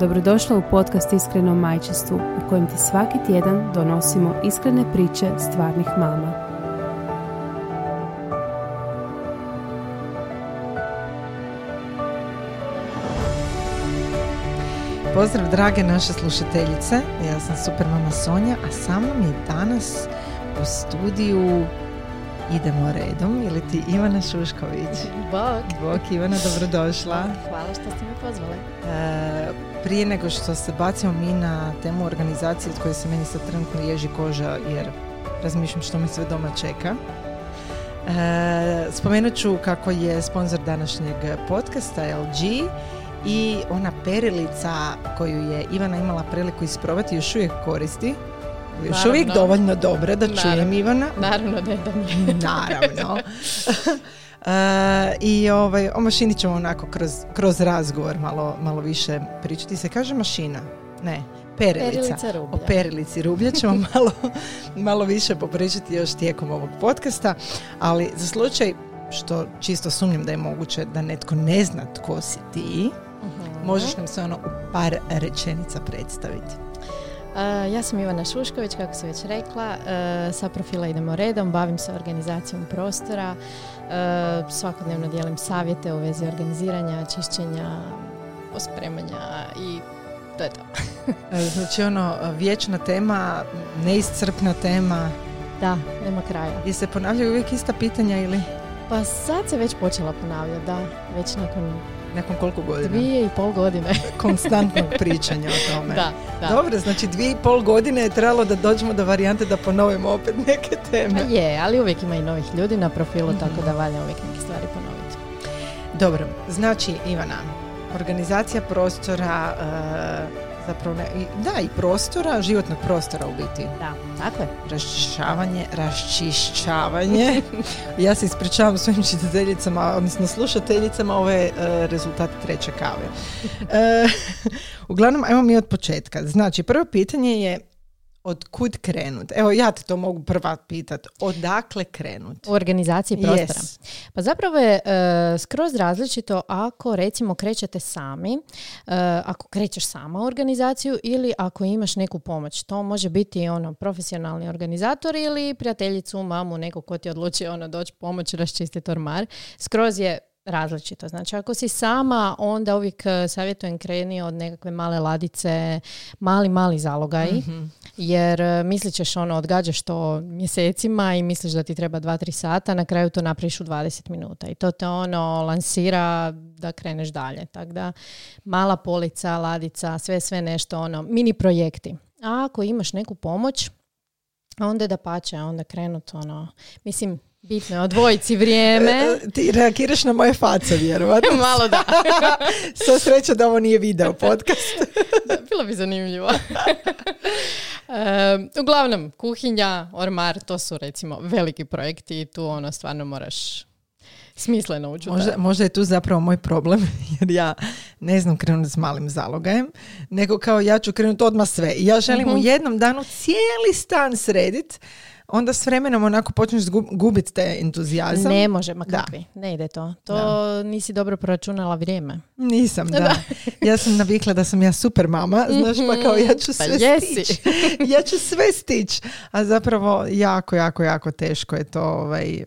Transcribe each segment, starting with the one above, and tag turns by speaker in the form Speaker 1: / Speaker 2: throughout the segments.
Speaker 1: Dobrodošla u podcast Iskreno majčestvu u kojem ti svaki tjedan donosimo iskrene priče stvarnih mama.
Speaker 2: Pozdrav drage naše slušateljice, ja sam super mama Sonja, a sa mnom je danas u studiju Idemo redom, ili ti Ivana Šušković.
Speaker 3: Bog.
Speaker 2: Bog Ivana, dobrodošla.
Speaker 3: Hvala što ste me pozvali.
Speaker 2: E, prije nego što se bacimo mi na temu organizacije od koje se meni sad trenutno ježi koža jer razmišljam što mi sve doma čeka. E, spomenut ću kako je sponsor današnjeg podcasta LG i ona perilica koju je Ivana imala priliku isprobati još uvijek koristi. Još
Speaker 3: Naravno.
Speaker 2: uvijek dovoljno dobra da čujem
Speaker 3: Naravno.
Speaker 2: Ivana.
Speaker 3: Naravno da je da mi je.
Speaker 2: Naravno. E, I ovaj, o mašini ćemo onako kroz, kroz razgovor malo, malo više pričati. Se kaže mašina? Ne, perilica.
Speaker 3: Perilica rublja.
Speaker 2: O perilici rublja ćemo malo, malo više popričati još tijekom ovog podcasta, ali za slučaj što čisto sumnjam da je moguće da netko ne zna tko si ti,
Speaker 3: Mhm.
Speaker 2: možeš nam se ono u par rečenica predstaviti.
Speaker 3: E, ja sam Ivana Šušković, kako si već rekla. E, sa profila idemo redom, bavim se organizacijom prostora. E, svakodnevno dijelim savjete u vezi organiziranja, čišćenja, pospremanja i to je to.
Speaker 2: E, Znači ono, vječna tema, neiscrpna tema,
Speaker 3: Da, nema kraja.
Speaker 2: i se ponavljaju uvijek ista pitanja ili
Speaker 3: Pa sad se već počela ponavljati, da. Već nakon
Speaker 2: nakon koliko godina?
Speaker 3: dvije i pol godine.
Speaker 2: Konstantnog pričanja o tome.
Speaker 3: da, da.
Speaker 2: Dobro, znači dvije i pol godine je trebalo da dođemo do varijante da ponovimo opet neke
Speaker 3: Pa
Speaker 2: teme.
Speaker 3: je, ali uvijek ima i novih ljudi na profilu,
Speaker 2: Mhm.
Speaker 3: tako da valja uvijek neke stvari ponoviti.
Speaker 2: Dobro, znači Ivana, organizacija prostora, e, zapravo ne, da i prostora, životnog prostora u biti.
Speaker 3: Da, tako je.
Speaker 2: Raščišćavanje, raščišćavanje. ja se ispričavam svojim čitateljicama, odnosno slušateljicama, ovo je e, rezultat treće kave. E, uglavnom, ajmo mi od početka. Znači, prvo pitanje je od kud krenut? Evo, ja te to mogu prva pitat. Odakle krenut?
Speaker 3: U organizaciji prostora.
Speaker 2: Yes.
Speaker 3: Pa zapravo je e, skroz različito ako recimo krećete sami, e, ako krećeš sama organizaciju ili ako imaš neku pomoć. To može biti ono profesionalni organizator ili prijateljicu, mamu, neko ko ti odluči ono doći pomoć raščistiti ormar. Skroz je različito. Znači ako si sama, onda uvijek e, savjetujem kreni od nekakve male ladice, mali, mali zalogaj,
Speaker 2: Mhm.
Speaker 3: jer e, mislit ćeš ono, odgađaš to mjesecima i misliš da ti treba 2-3 sata, na kraju to napraviš u 20 minuta i to te ono lansira da kreneš dalje. Tako da mala polica, ladica, sve, sve nešto ono, mini projekti. A ako imaš neku pomoć, onda da pače, onda krenut ono, mislim, bitno je odvojiti vrijeme.
Speaker 2: E, Ti reagiraš na moje face, vjerovatno.
Speaker 3: Malo da.
Speaker 2: Sva sreća da ovo nije video podcast.
Speaker 3: Da, bilo bi zanimljivo. Uglavnom, kuhinja, ormar, to su recimo veliki projekti i tu ono stvarno moraš smisleno ući.
Speaker 2: Možda, možda je tu zapravo moj problem, jer ja ne znam krenuti s malim zalogajem, nego kao ja ću krenuti odmah sve. I ja želim
Speaker 3: Mhm.
Speaker 2: u jednom danu cijeli stan sredit, onda s vremenom onako počneš gubiti te entuzijazam.
Speaker 3: Ne može, ma
Speaker 2: Da.
Speaker 3: kakvi, ne ide to. To nisi dobro proračunala vrijeme.
Speaker 2: Nisam, da. Ja sam navikla da sam ja super mama, znaš, pa kao ja ću
Speaker 3: Pa
Speaker 2: sve
Speaker 3: jesi.
Speaker 2: stić. ja ću sve stić. A zapravo jako, jako, jako teško je to. Ovaj, eh,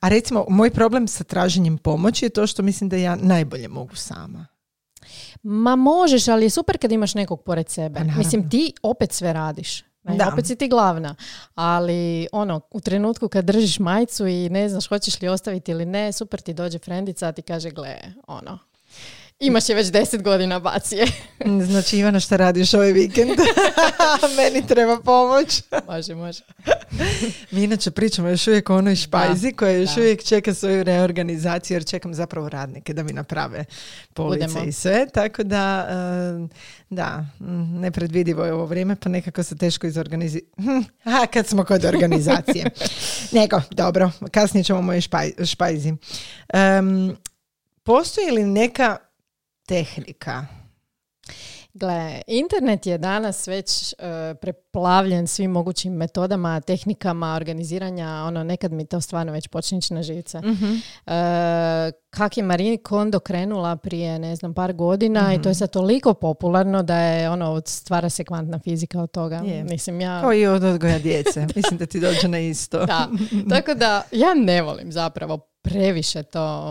Speaker 2: a recimo, moj problem sa traženjem pomoći je to što mislim da ja najbolje mogu sama.
Speaker 3: Ma možeš, ali je super kad imaš nekog pored sebe.
Speaker 2: Pa.
Speaker 3: Mislim, ti opet sve radiš. Ne,
Speaker 2: Da.
Speaker 3: Opet si ti glavna. Ali ono, u trenutku kad držiš majicu i ne znaš hoćeš li ostaviti ili ne, super ti dođe frendica, a ti kaže, gle, ono, Imaš je već deset godina bacije.
Speaker 2: Znači Ivana šta radiš ovaj vikend? Meni treba pomoć.
Speaker 3: može, može.
Speaker 2: Mi inače pričamo još uvijek o onoj špajzi koja još uvijek čeka svoju reorganizaciju jer čekam zapravo radnike da mi naprave police i sve. Tako da, da, nepredvidivo je ovo vrijeme pa nekako se teško izorganizirati. A kad smo kod organizacije. Nego, dobro, kasnije ćemo o mojoj špajzi. postoji li neka tehnika?
Speaker 3: Gle, internet je danas već uh, preplavljen svim mogućim metodama, tehnikama organiziranja, ono, nekad mi to stvarno već počne na živce. Uh-huh. kak je Marini Kondo krenula prije, ne znam, par godina i to je mhm. sad toliko popularno da je, ono, stvara se kvantna fizika od toga.
Speaker 2: Je.
Speaker 3: Mislim, ja...
Speaker 2: Kao i od odgoja djece. Mislim da ti dođe na isto.
Speaker 3: da, tako da ja ne volim zapravo previše to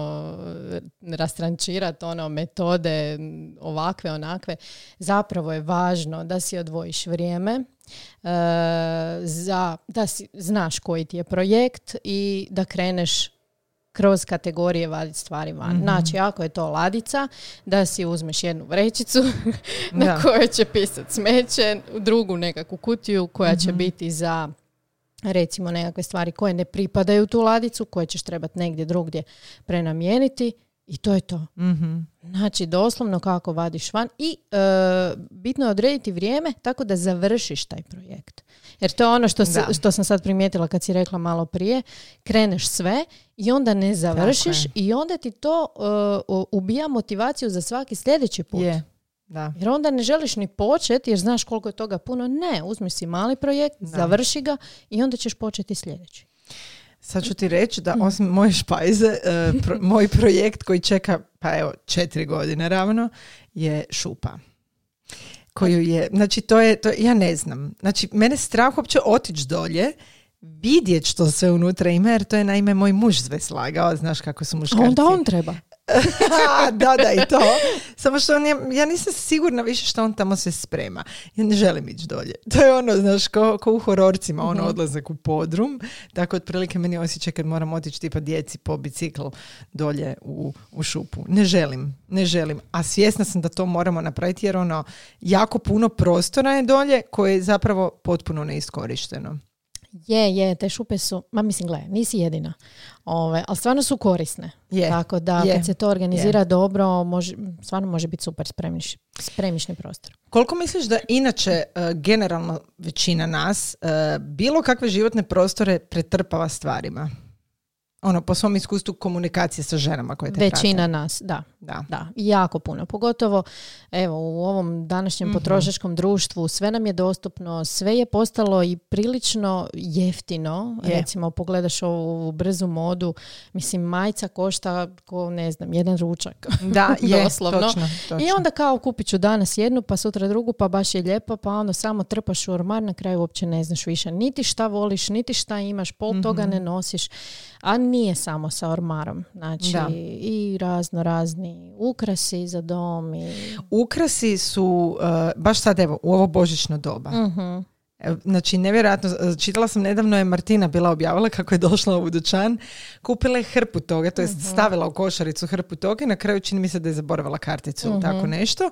Speaker 3: rastrančirati, ono, metode ovakve, onakve. Zapravo je važno da si odvojiš vrijeme, e, za, da si, znaš koji ti je projekt i da kreneš kroz kategorije vaditi stvari van. mm Znači, ako je to ladica, da si uzmeš jednu vrećicu na kojoj će pisati smeće, drugu nekakvu kutiju koja će mhm. biti za recimo nekakve stvari koje ne pripadaju tu ladicu, koje ćeš trebati negdje drugdje prenamijeniti i to je to. mm Znači doslovno kako vadiš van i e, bitno je odrediti vrijeme tako da završiš taj projekt. Jer to je ono što, što sam sad primijetila kad si rekla malo prije, kreneš sve i onda ne završiš i onda ti to uh, ubija motivaciju za svaki sljedeći put. Je. Da. Jer onda ne želiš ni početi jer znaš koliko je toga puno. Ne, uzmi si mali projekt, završi ga i onda ćeš početi sljedeći.
Speaker 2: Sad ću ti reći da osim moje špajze, e, moj projekt koji čeka, pa evo, četiri godine ravno, je šupa. Koju je, znači to je, to, ja ne znam. Znači, mene strah uopće otići dolje, vidjeti što sve unutra ima, jer to je naime moj muž sve slagao, znaš kako su muškarci.
Speaker 3: Onda on treba.
Speaker 2: da, da, i to. Samo što on je, ja nisam sigurna više što on tamo se sprema. Ja ne želim ići dolje. To je ono, znaš, ko, ko u hororcima, ono odlazak u podrum. Tako otprilike meni osjećaj kad moram otići tipa djeci po bicikl dolje u, u šupu. Ne želim, ne želim. A svjesna sam da to moramo napraviti jer ono, jako puno prostora je dolje koje je zapravo potpuno neiskorišteno.
Speaker 3: Je, je, te šupe su, ma mislim, gle, nisi jedina, Ove, ali stvarno su korisne. Je, Tako da kad se to organizira dobro, može, stvarno može biti super spremiš, spremišni prostor.
Speaker 2: Koliko misliš da inače uh, generalno većina nas uh, bilo kakve životne prostore pretrpava stvarima? Ono, po svom iskustvu komunikacije sa ženama koje te
Speaker 3: Većina nas, da, da. Da, jako puno. Pogotovo, evo, u ovom današnjem mm potrošačkom društvu sve nam je dostupno, sve je postalo i prilično jeftino. Recimo, pogledaš ovu brzu modu, mislim, majca košta, ko ne znam, jedan ručak.
Speaker 2: Da, je, Doslovno. Točno,
Speaker 3: točno. I onda kao kupit ću danas jednu, pa sutra drugu, pa baš je lijepa, pa onda samo trpaš u ormar, na kraju uopće ne znaš više niti šta voliš, niti šta imaš, pol toga mhm. ne nosiš. A nije samo sa ormarom. Znači i razno razni ukrasi za dom. I...
Speaker 2: Ukrasi su, uh, baš sad evo, u ovo božićno doba. uh Znači, nevjerojatno, čitala sam nedavno je Martina bila objavila kako je došla u dućan, kupila je hrpu toga, to je mhm. stavila u košaricu hrpu toga i na kraju čini mi se da je zaboravila karticu ili tako mhm. nešto.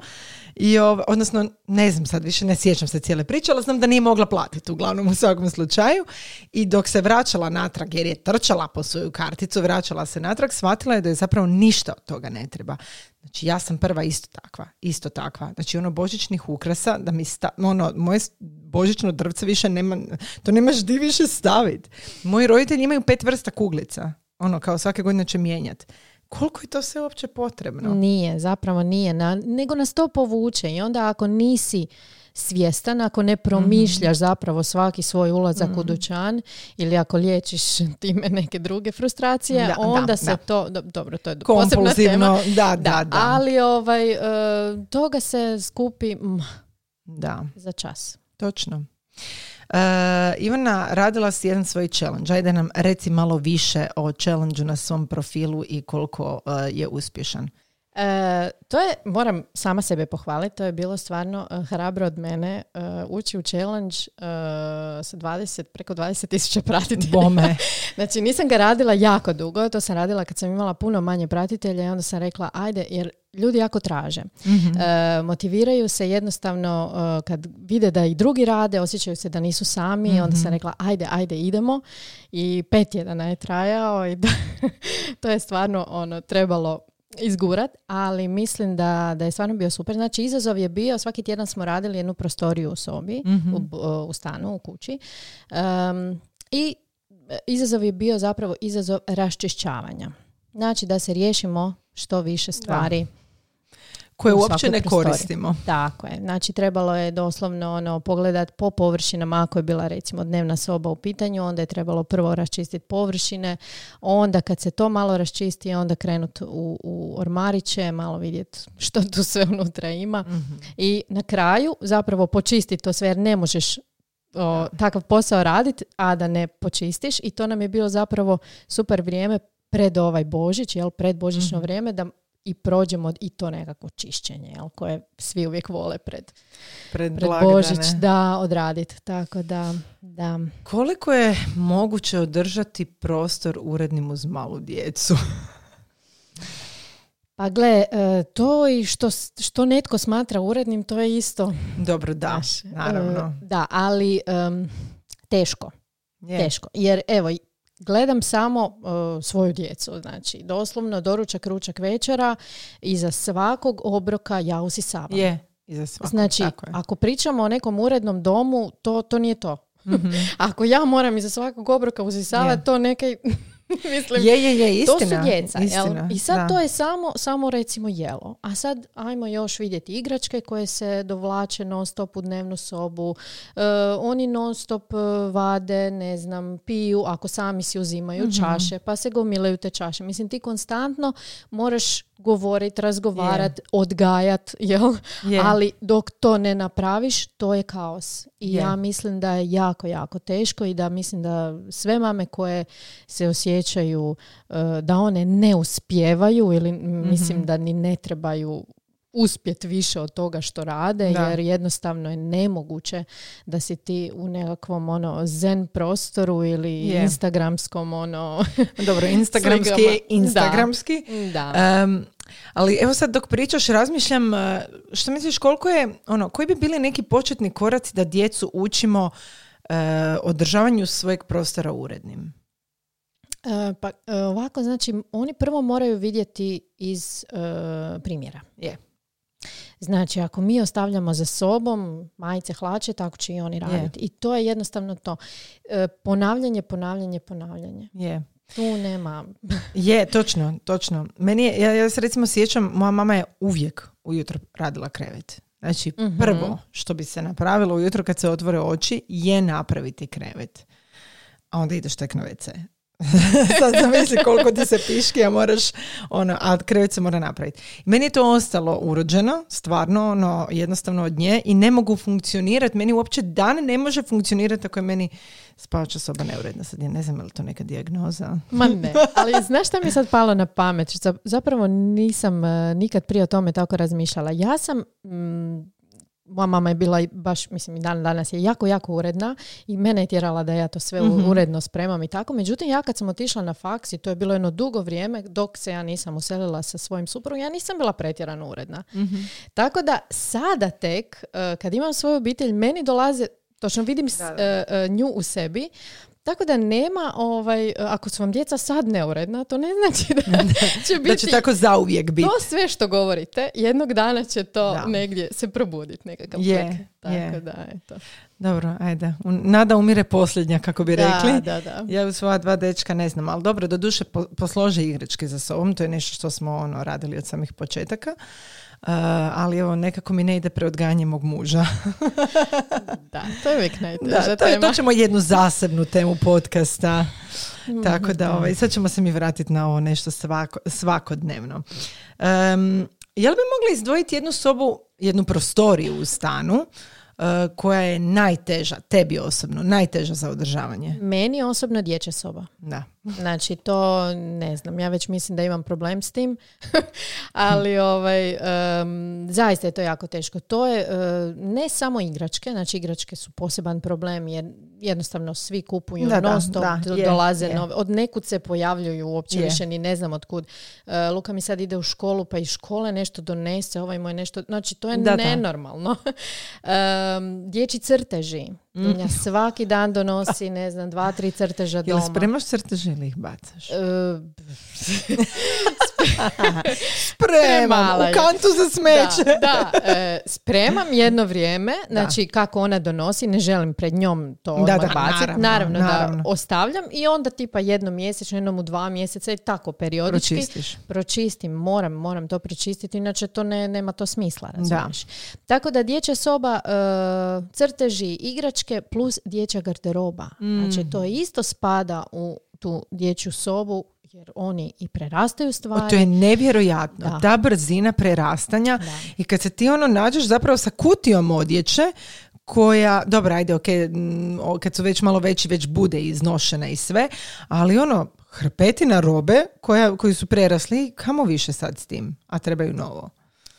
Speaker 2: I odnosno, ne znam sad više, ne sjećam se cijele priče, ali znam da nije mogla platiti uglavnom u svakom slučaju. I dok se vraćala natrag, jer je trčala po svoju karticu, vraćala se natrag, shvatila je da je zapravo ništa od toga ne treba. Znači ja sam prva isto takva, isto takva. Znači ono božićnih ukrasa, da mi sta, ono, moje božićno drvce više nema, to nemaš di više staviti. Moji roditelji imaju pet vrsta kuglica, ono kao svake godine će mijenjati. Koliko je to sve uopće potrebno?
Speaker 3: Nije, zapravo nije. Na, nego nas to povuče i onda ako nisi svjestan, ako ne promišljaš mhm. zapravo svaki svoj ulazak u mhm. dućan ili ako liječiš time neke druge frustracije, onda se to, dobro, to je posebna tema.
Speaker 2: Da, da, da.
Speaker 3: Ali ovaj, uh, toga se skupi da. za čas.
Speaker 2: Točno. Uh, Ivana, radila si jedan svoj challenge. Ajde nam reci malo više o challenge na svom profilu i koliko uh, je uspješan.
Speaker 3: E, to je, moram sama sebe pohvaliti, to je bilo stvarno e, hrabro od mene e, ući u challenge sa 20, preko 20 tisuća pratitelja.
Speaker 2: Bome.
Speaker 3: znači nisam ga radila jako dugo, to sam radila kad sam imala puno manje pratitelja i onda sam rekla ajde, jer ljudi jako traže.
Speaker 2: Mhm.
Speaker 3: motiviraju se jednostavno kad vide da i drugi rade, osjećaju se da nisu sami, onda sam mhm. rekla ajde, ajde, idemo. I pet jedana je trajao i to je stvarno ono trebalo izgurat, ali mislim da, da je stvarno bio super. Znači, izazov je bio, svaki tjedan smo radili jednu prostoriju u sobi, mhm. u, u, stanu, u kući. Um, I izazov je bio zapravo izazov raščišćavanja. Znači, da se riješimo što više stvari
Speaker 2: koje uopće ne koristimo.
Speaker 3: Tako je. Znači trebalo je doslovno ono, pogledat po površinama ako je bila recimo dnevna soba u pitanju, onda je trebalo prvo raščistiti površine, onda kad se to malo raščisti, onda krenut u, u ormariće, malo vidjeti što tu sve unutra ima mhm. i na kraju zapravo počistiti to sve jer ne možeš o, takav posao raditi, a da ne počistiš i to nam je bilo zapravo super vrijeme pred ovaj Božić, jel, pred Božićno mm vrijeme da i prođemo i to nekako čišćenje, jel, koje svi uvijek vole pred,
Speaker 2: pred,
Speaker 3: pred Božić da odraditi. Tako da, da.
Speaker 2: Koliko je moguće održati prostor urednim uz malu djecu?
Speaker 3: Pa gle, e, to i što, što netko smatra urednim, to je isto.
Speaker 2: Dobro, da, naravno. E,
Speaker 3: da, ali teško. Teško. Jer evo, gledam samo uh, svoju djecu, znači doslovno doručak, ručak, večera i za svakog obroka ja usisavam.
Speaker 2: Je, iza svakog,
Speaker 3: Znači, ako pričamo o nekom urednom domu, to, to nije to. mm ako ja moram iza svakog obroka usisavati, to neke
Speaker 2: Mislim, je, je, je, istina.
Speaker 3: To su djeca. I sad to je samo, samo recimo jelo. A sad ajmo još vidjeti igračke koje se dovlače non stop u dnevnu sobu. Uh, oni non stop e, vade, ne znam, piju, ako sami si uzimaju mm čaše, pa se gomilaju te čaše. Mislim, ti konstantno moraš govorit, razgovarat, odgajat, jel? Ali dok to ne napraviš, to je kaos. I ja mislim da je jako, jako teško i da mislim da sve mame koje se osjećaju uh, da one ne uspijevaju ili mislim mhm. da ni ne trebaju uspjeti više od toga što rade jer jednostavno je nemoguće da si ti u nekakvom ono zen prostoru ili instagramskom ono
Speaker 2: dobro instagramski je instagramski.
Speaker 3: Da.
Speaker 2: Ali evo sad dok pričaš razmišljam e, što misliš koliko je ono koji bi bili neki početni koraci da djecu učimo uh, održavanju svojeg prostora urednim
Speaker 3: Uh, pa ovako, znači oni prvo moraju vidjeti iz primjera.
Speaker 2: Je.
Speaker 3: Znači, ako mi ostavljamo za sobom majice, hlače, tako će i oni raditi. I to je jednostavno to. E, ponavljanje, ponavljanje, ponavljanje.
Speaker 2: Je.
Speaker 3: Tu nema.
Speaker 2: je, točno, točno. Meni je, ja, ja se recimo sjećam, moja mama je uvijek ujutro radila krevet. Znači, mhm. prvo što bi se napravilo ujutro kad se otvore oči je napraviti krevet. A onda ideš tek na WC. Sad zamisli koliko ti se piški, a moraš, ono, a krevet se mora napraviti. Meni je to ostalo urođeno, stvarno, ono, jednostavno od nje i ne mogu funkcionirati. Meni uopće dan ne može funkcionirati ako je meni spavača soba neuredna. Sad ja ne znam je li to neka dijagnoza.
Speaker 3: Ma ne, ali znaš šta mi je sad palo na pamet? Zapravo nisam uh, nikad prije o tome tako razmišljala. Ja sam... Mm, moja mama je bila baš, mislim i dan danas je jako, jako uredna i mene je tjerala da ja to sve mm uredno spremam i tako. Međutim, ja kad sam otišla na faks i to je bilo jedno dugo vrijeme dok se ja nisam uselila sa svojim suprugom, ja nisam bila pretjerano uredna. Mhm. Tako da sada tek, eh, kad imam svoju obitelj, meni dolaze Točno vidim eh, eh, nju u sebi tako da nema, ovaj, ako su vam djeca sad neuredna, to ne znači da, će biti...
Speaker 2: Da će tako zauvijek biti.
Speaker 3: To sve što govorite, jednog dana će to negdje se probuditi, nekakav
Speaker 2: je,
Speaker 3: Tako da, eto.
Speaker 2: Dobro, ajde. Nada umire posljednja, kako bi rekli.
Speaker 3: Da, da.
Speaker 2: Ja u svoja dva dečka ne znam, ali dobro, do duše poslože igračke za sobom, to je nešto što smo ono radili od samih početaka. Uh, ali evo, nekako mi ne ide preodganje mog muža.
Speaker 3: da, to je uvijek najteža
Speaker 2: to, tema. to ćemo jednu zasebnu temu podcasta. Tako da, ovaj, sad ćemo se mi vratiti na ovo nešto svako, svakodnevno. Um, jel bi mogli izdvojiti jednu sobu, jednu prostoriju u stanu uh, koja je najteža, tebi osobno, najteža za održavanje?
Speaker 3: Meni osobno dječja soba.
Speaker 2: Da.
Speaker 3: Znači to ne znam, ja već mislim da imam problem s tim, ali ovaj, em, zaista je to jako teško. To je e, ne samo igračke, znači igračke su poseban problem jer jednostavno svi kupuju
Speaker 2: Da, da,
Speaker 3: non stop,
Speaker 2: da, je,
Speaker 3: dolaze
Speaker 2: je.
Speaker 3: nove, od nekud se pojavljuju uopće
Speaker 2: Je.
Speaker 3: više ni ne znam od kud. E, Luka mi sad ide u školu pa iz škole nešto donese, ovaj moj nešto, znači to je
Speaker 2: Da, da.
Speaker 3: nenormalno. Em, dječji crteži. Dunja svaki dan donosi, ne znam, dva, tri crteža
Speaker 2: Jel
Speaker 3: doma.
Speaker 2: spremaš crteže ili ih bacaš?
Speaker 3: E,
Speaker 2: Spremam, u kantu za smeće.
Speaker 3: Da, da, e, spremam jedno vrijeme, znači kako ona donosi, ne želim pred njom to
Speaker 2: Da,
Speaker 3: odmah
Speaker 2: da,
Speaker 3: baciti,
Speaker 2: naravno,
Speaker 3: naravno,
Speaker 2: naravno.
Speaker 3: da ostavljam i onda tipa jednom mjesečno, jednom u dva mjeseca i tako periodički.
Speaker 2: Pročistiš.
Speaker 3: Pročistim, moram, moram to pročistiti, inače to ne, nema to smisla, razumiješ. Tako da dječja soba, e, crteži, igračke plus dječja garderoba. Znači
Speaker 2: Mm.
Speaker 3: to isto spada u tu dječju sobu jer oni i prerastaju
Speaker 2: O,
Speaker 3: stvari.
Speaker 2: to je nevjerojatno.
Speaker 3: Da.
Speaker 2: Ta brzina prerastanja
Speaker 3: Da.
Speaker 2: i kad se ti ono nađeš zapravo sa kutijom odjeće koja, dobro, ajde, ok, o, kad su već malo veći, već bude iznošena i sve, ali ono, hrpetina robe koja, koji su prerasli, kamo više sad s tim, a trebaju novo.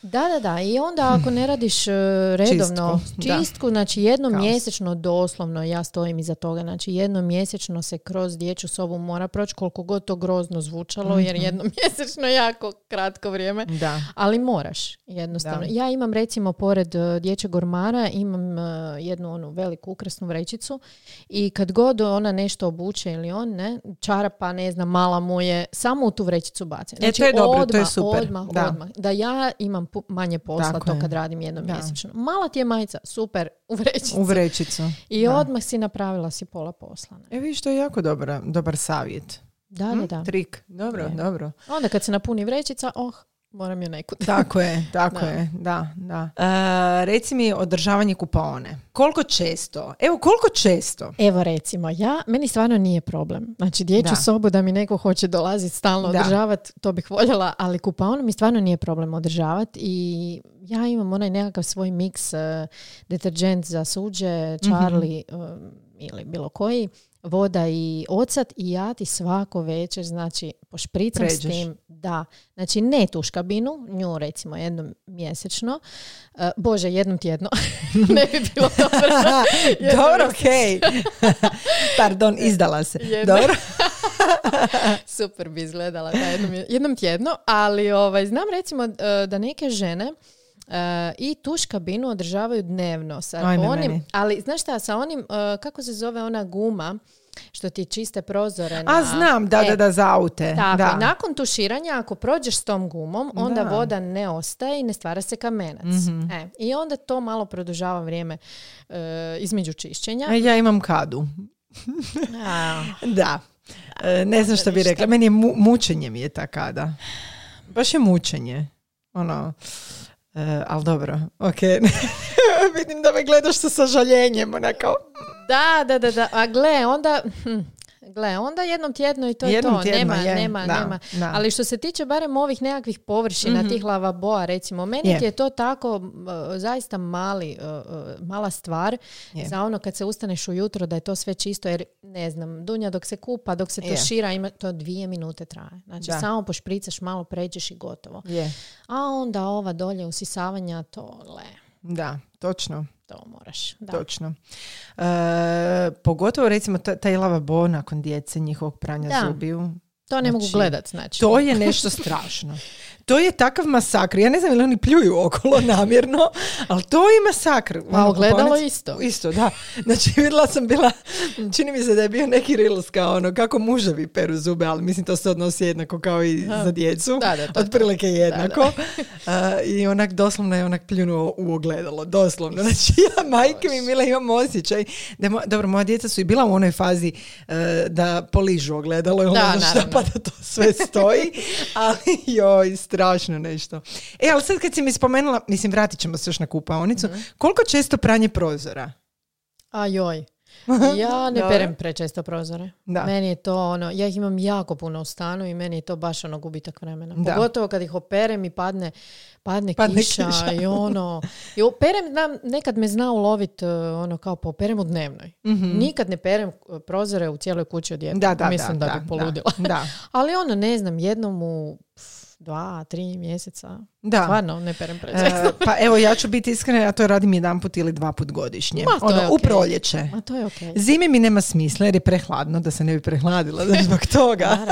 Speaker 3: Da, da, da. I onda ako ne radiš e, redovno
Speaker 2: Čistku,
Speaker 3: čistku, znači jednom
Speaker 2: Kaos.
Speaker 3: mjesečno doslovno, ja stojim iza toga, znači jednom mjesečno se kroz dječju sobu mora proći koliko god to grozno zvučalo, jer
Speaker 2: Mhm.
Speaker 3: jednom mjesečno je jako kratko vrijeme.
Speaker 2: Da.
Speaker 3: Ali moraš, jednostavno.
Speaker 2: Da.
Speaker 3: Ja imam recimo pored e, dječjeg ormara, imam e, jednu onu veliku ukrasnu vrećicu i kad god ona nešto obuče ili on, ne, čarapa, ne znam, mala mu je, samo u tu vrećicu baci.
Speaker 2: E, to je dobro, to je
Speaker 3: odmah,
Speaker 2: super.
Speaker 3: Odmah,
Speaker 2: Da.
Speaker 3: odmah. Da ja imam manje posla
Speaker 2: Tako
Speaker 3: to
Speaker 2: je.
Speaker 3: kad radim jednom
Speaker 2: Da.
Speaker 3: mjesečno. Mala ti je majica, super, u vrećicu.
Speaker 2: U vrećicu.
Speaker 3: I
Speaker 2: Da.
Speaker 3: odmah si napravila si pola posla. ne.
Speaker 2: E vidiš, to je jako dobra, dobar savjet.
Speaker 3: Da,
Speaker 2: Hm?
Speaker 3: da, da.
Speaker 2: Trik. Dobro,
Speaker 3: Je.
Speaker 2: dobro.
Speaker 3: Onda kad se napuni vrećica, oh, moram ju nekud.
Speaker 2: Tako je, tako
Speaker 3: Da.
Speaker 2: je, da, da. E, reci mi održavanje kupaone. Koliko često? Evo, koliko često?
Speaker 3: Evo recimo, ja, meni stvarno nije problem. Znači, dječju
Speaker 2: Da.
Speaker 3: sobu da mi neko hoće dolaziti stalno
Speaker 2: Da.
Speaker 3: održavati, to bih voljela, ali kupaonu mi stvarno nije problem održavati i ja imam onaj nekakav svoj miks, uh, deterđent za suđe. Charlie um, ili bilo koji, voda i ocat i ja ti svako večer, znači, pošpricam s
Speaker 2: Pređeš.
Speaker 3: tim, da. Znači, ne tu škabinu, nju recimo jednom mjesečno, Uh, bože, jednom tjedno, ne bi bilo dobro.
Speaker 2: Dobro, okej. Pardon, izdala se.
Speaker 3: Jedno.
Speaker 2: Dobro.
Speaker 3: Super bi izgledala da jednom, jednom tjedno, ali ovaj, znam recimo e, da neke žene i tuš kabinu održavaju dnevno sa
Speaker 2: Ajme
Speaker 3: onim,
Speaker 2: meni.
Speaker 3: ali znaš šta, sa onim, e, kako se zove ona guma što ti čiste prozore
Speaker 2: A
Speaker 3: na...
Speaker 2: znam, da,
Speaker 3: E,
Speaker 2: da, da, za aute.
Speaker 3: Tako,
Speaker 2: da.
Speaker 3: i nakon tuširanja, ako prođeš s tom gumom, onda
Speaker 2: Da.
Speaker 3: voda ne ostaje i ne stvara se kamenac.
Speaker 2: Mhm.
Speaker 3: E, I onda to malo produžava vrijeme e, između čišćenja.
Speaker 2: E, Ja imam kadu.
Speaker 3: A,
Speaker 2: Da. E, ne znam što bi rekla. Meni je mu- mučenje mi je ta kada. Baš je mučenje. Ono, e, ali dobro, ok. Vidim da me gledaš sa sažaljenjem, onako.
Speaker 3: Da, da, da, da. A gle, onda... hm, Gle, onda jednom tjedno i to je to.
Speaker 2: tjedno
Speaker 3: nema,
Speaker 2: je,
Speaker 3: nema,
Speaker 2: da,
Speaker 3: nema.
Speaker 2: da.
Speaker 3: Ali što se tiče barem ovih nekakvih površina, tih lavaboa, recimo, meni
Speaker 2: Je.
Speaker 3: je to tako m, zaista mali, uh, uh, mala stvar
Speaker 2: Je.
Speaker 3: za ono kad se ustaneš ujutro da je to sve čisto, jer ne znam, Dunja dok se kupa, dok se tušira, ima, to dvije minute traje. Znači,
Speaker 2: Da.
Speaker 3: samo pošpricaš, malo pređeš i gotovo.
Speaker 2: Je.
Speaker 3: A onda ova dolje usisavanja, to, le,
Speaker 2: Da, točno.
Speaker 3: to moraš. Da.
Speaker 2: Točno. E, pogotovo recimo ta- taj lavabo nakon djece, njihovog pranja
Speaker 3: Da.
Speaker 2: zubiju.
Speaker 3: To ne mogu
Speaker 2: Znači,
Speaker 3: gledat, znači.
Speaker 2: To je nešto strašno. To je takav masakr. Ja ne znam ili oni pljuju okolo namjerno, ali to je masakr.
Speaker 3: A
Speaker 2: Ono,
Speaker 3: ogledalo
Speaker 2: kuponac-
Speaker 3: isto.
Speaker 2: Isto, da. Znači, vidjela sam bila, čini mi se da je bio neki reels kao ono, kako muževi peru zube, ali mislim to se odnosi jednako kao i za djecu.
Speaker 3: Da, da, to.
Speaker 2: Otprilike jednako. A, I onak doslovno je onak pljunuo u ogledalo, doslovno. Znači, ja majke mi mila imam osjećaj. Da mo- dobro, moja djeca su i bila u onoj fazi e, da poližu ogledalo, znam šta,
Speaker 3: naravno.
Speaker 2: pa da to sve stoji, ali joj, strašno nešto. E, ali sad kad si mi spomenula, mislim, vratit ćemo se još na kupaonicu,
Speaker 3: Mhm.
Speaker 2: koliko često pranje prozora?
Speaker 3: A joj. Ja ne perem prečesto prozore.
Speaker 2: Da.
Speaker 3: Meni je to ono, ja ih imam jako puno u stanu i meni je to baš ono gubitak vremena.
Speaker 2: Da.
Speaker 3: Pogotovo kad ih operem i padne, padne,
Speaker 2: Padne
Speaker 3: kiša,
Speaker 2: kiša.
Speaker 3: i ono. I operem, znam, nekad me zna ulovit uh, ono kao pa operem u dnevnoj. Nikad ne perem uh, prozore u cijeloj kući od
Speaker 2: Mhm. Da, da,
Speaker 3: Mislim da,
Speaker 2: da,
Speaker 3: bi poludila.
Speaker 2: Da, da.
Speaker 3: Ali ono, ne znam, jednom u pf, dva, tri mjeseca.
Speaker 2: Da.
Speaker 3: Stvarno, ne perem.
Speaker 2: E, pa evo, ja ću biti iskrena, ja to radim jedan put ili dva put godišnje.
Speaker 3: Ma, to
Speaker 2: ono,
Speaker 3: je
Speaker 2: u
Speaker 3: okej.
Speaker 2: proljeće.
Speaker 3: Ma to je okej.
Speaker 2: Zimi mi nema smisla jer je prehladno, da se ne bi prehladila zbog toga.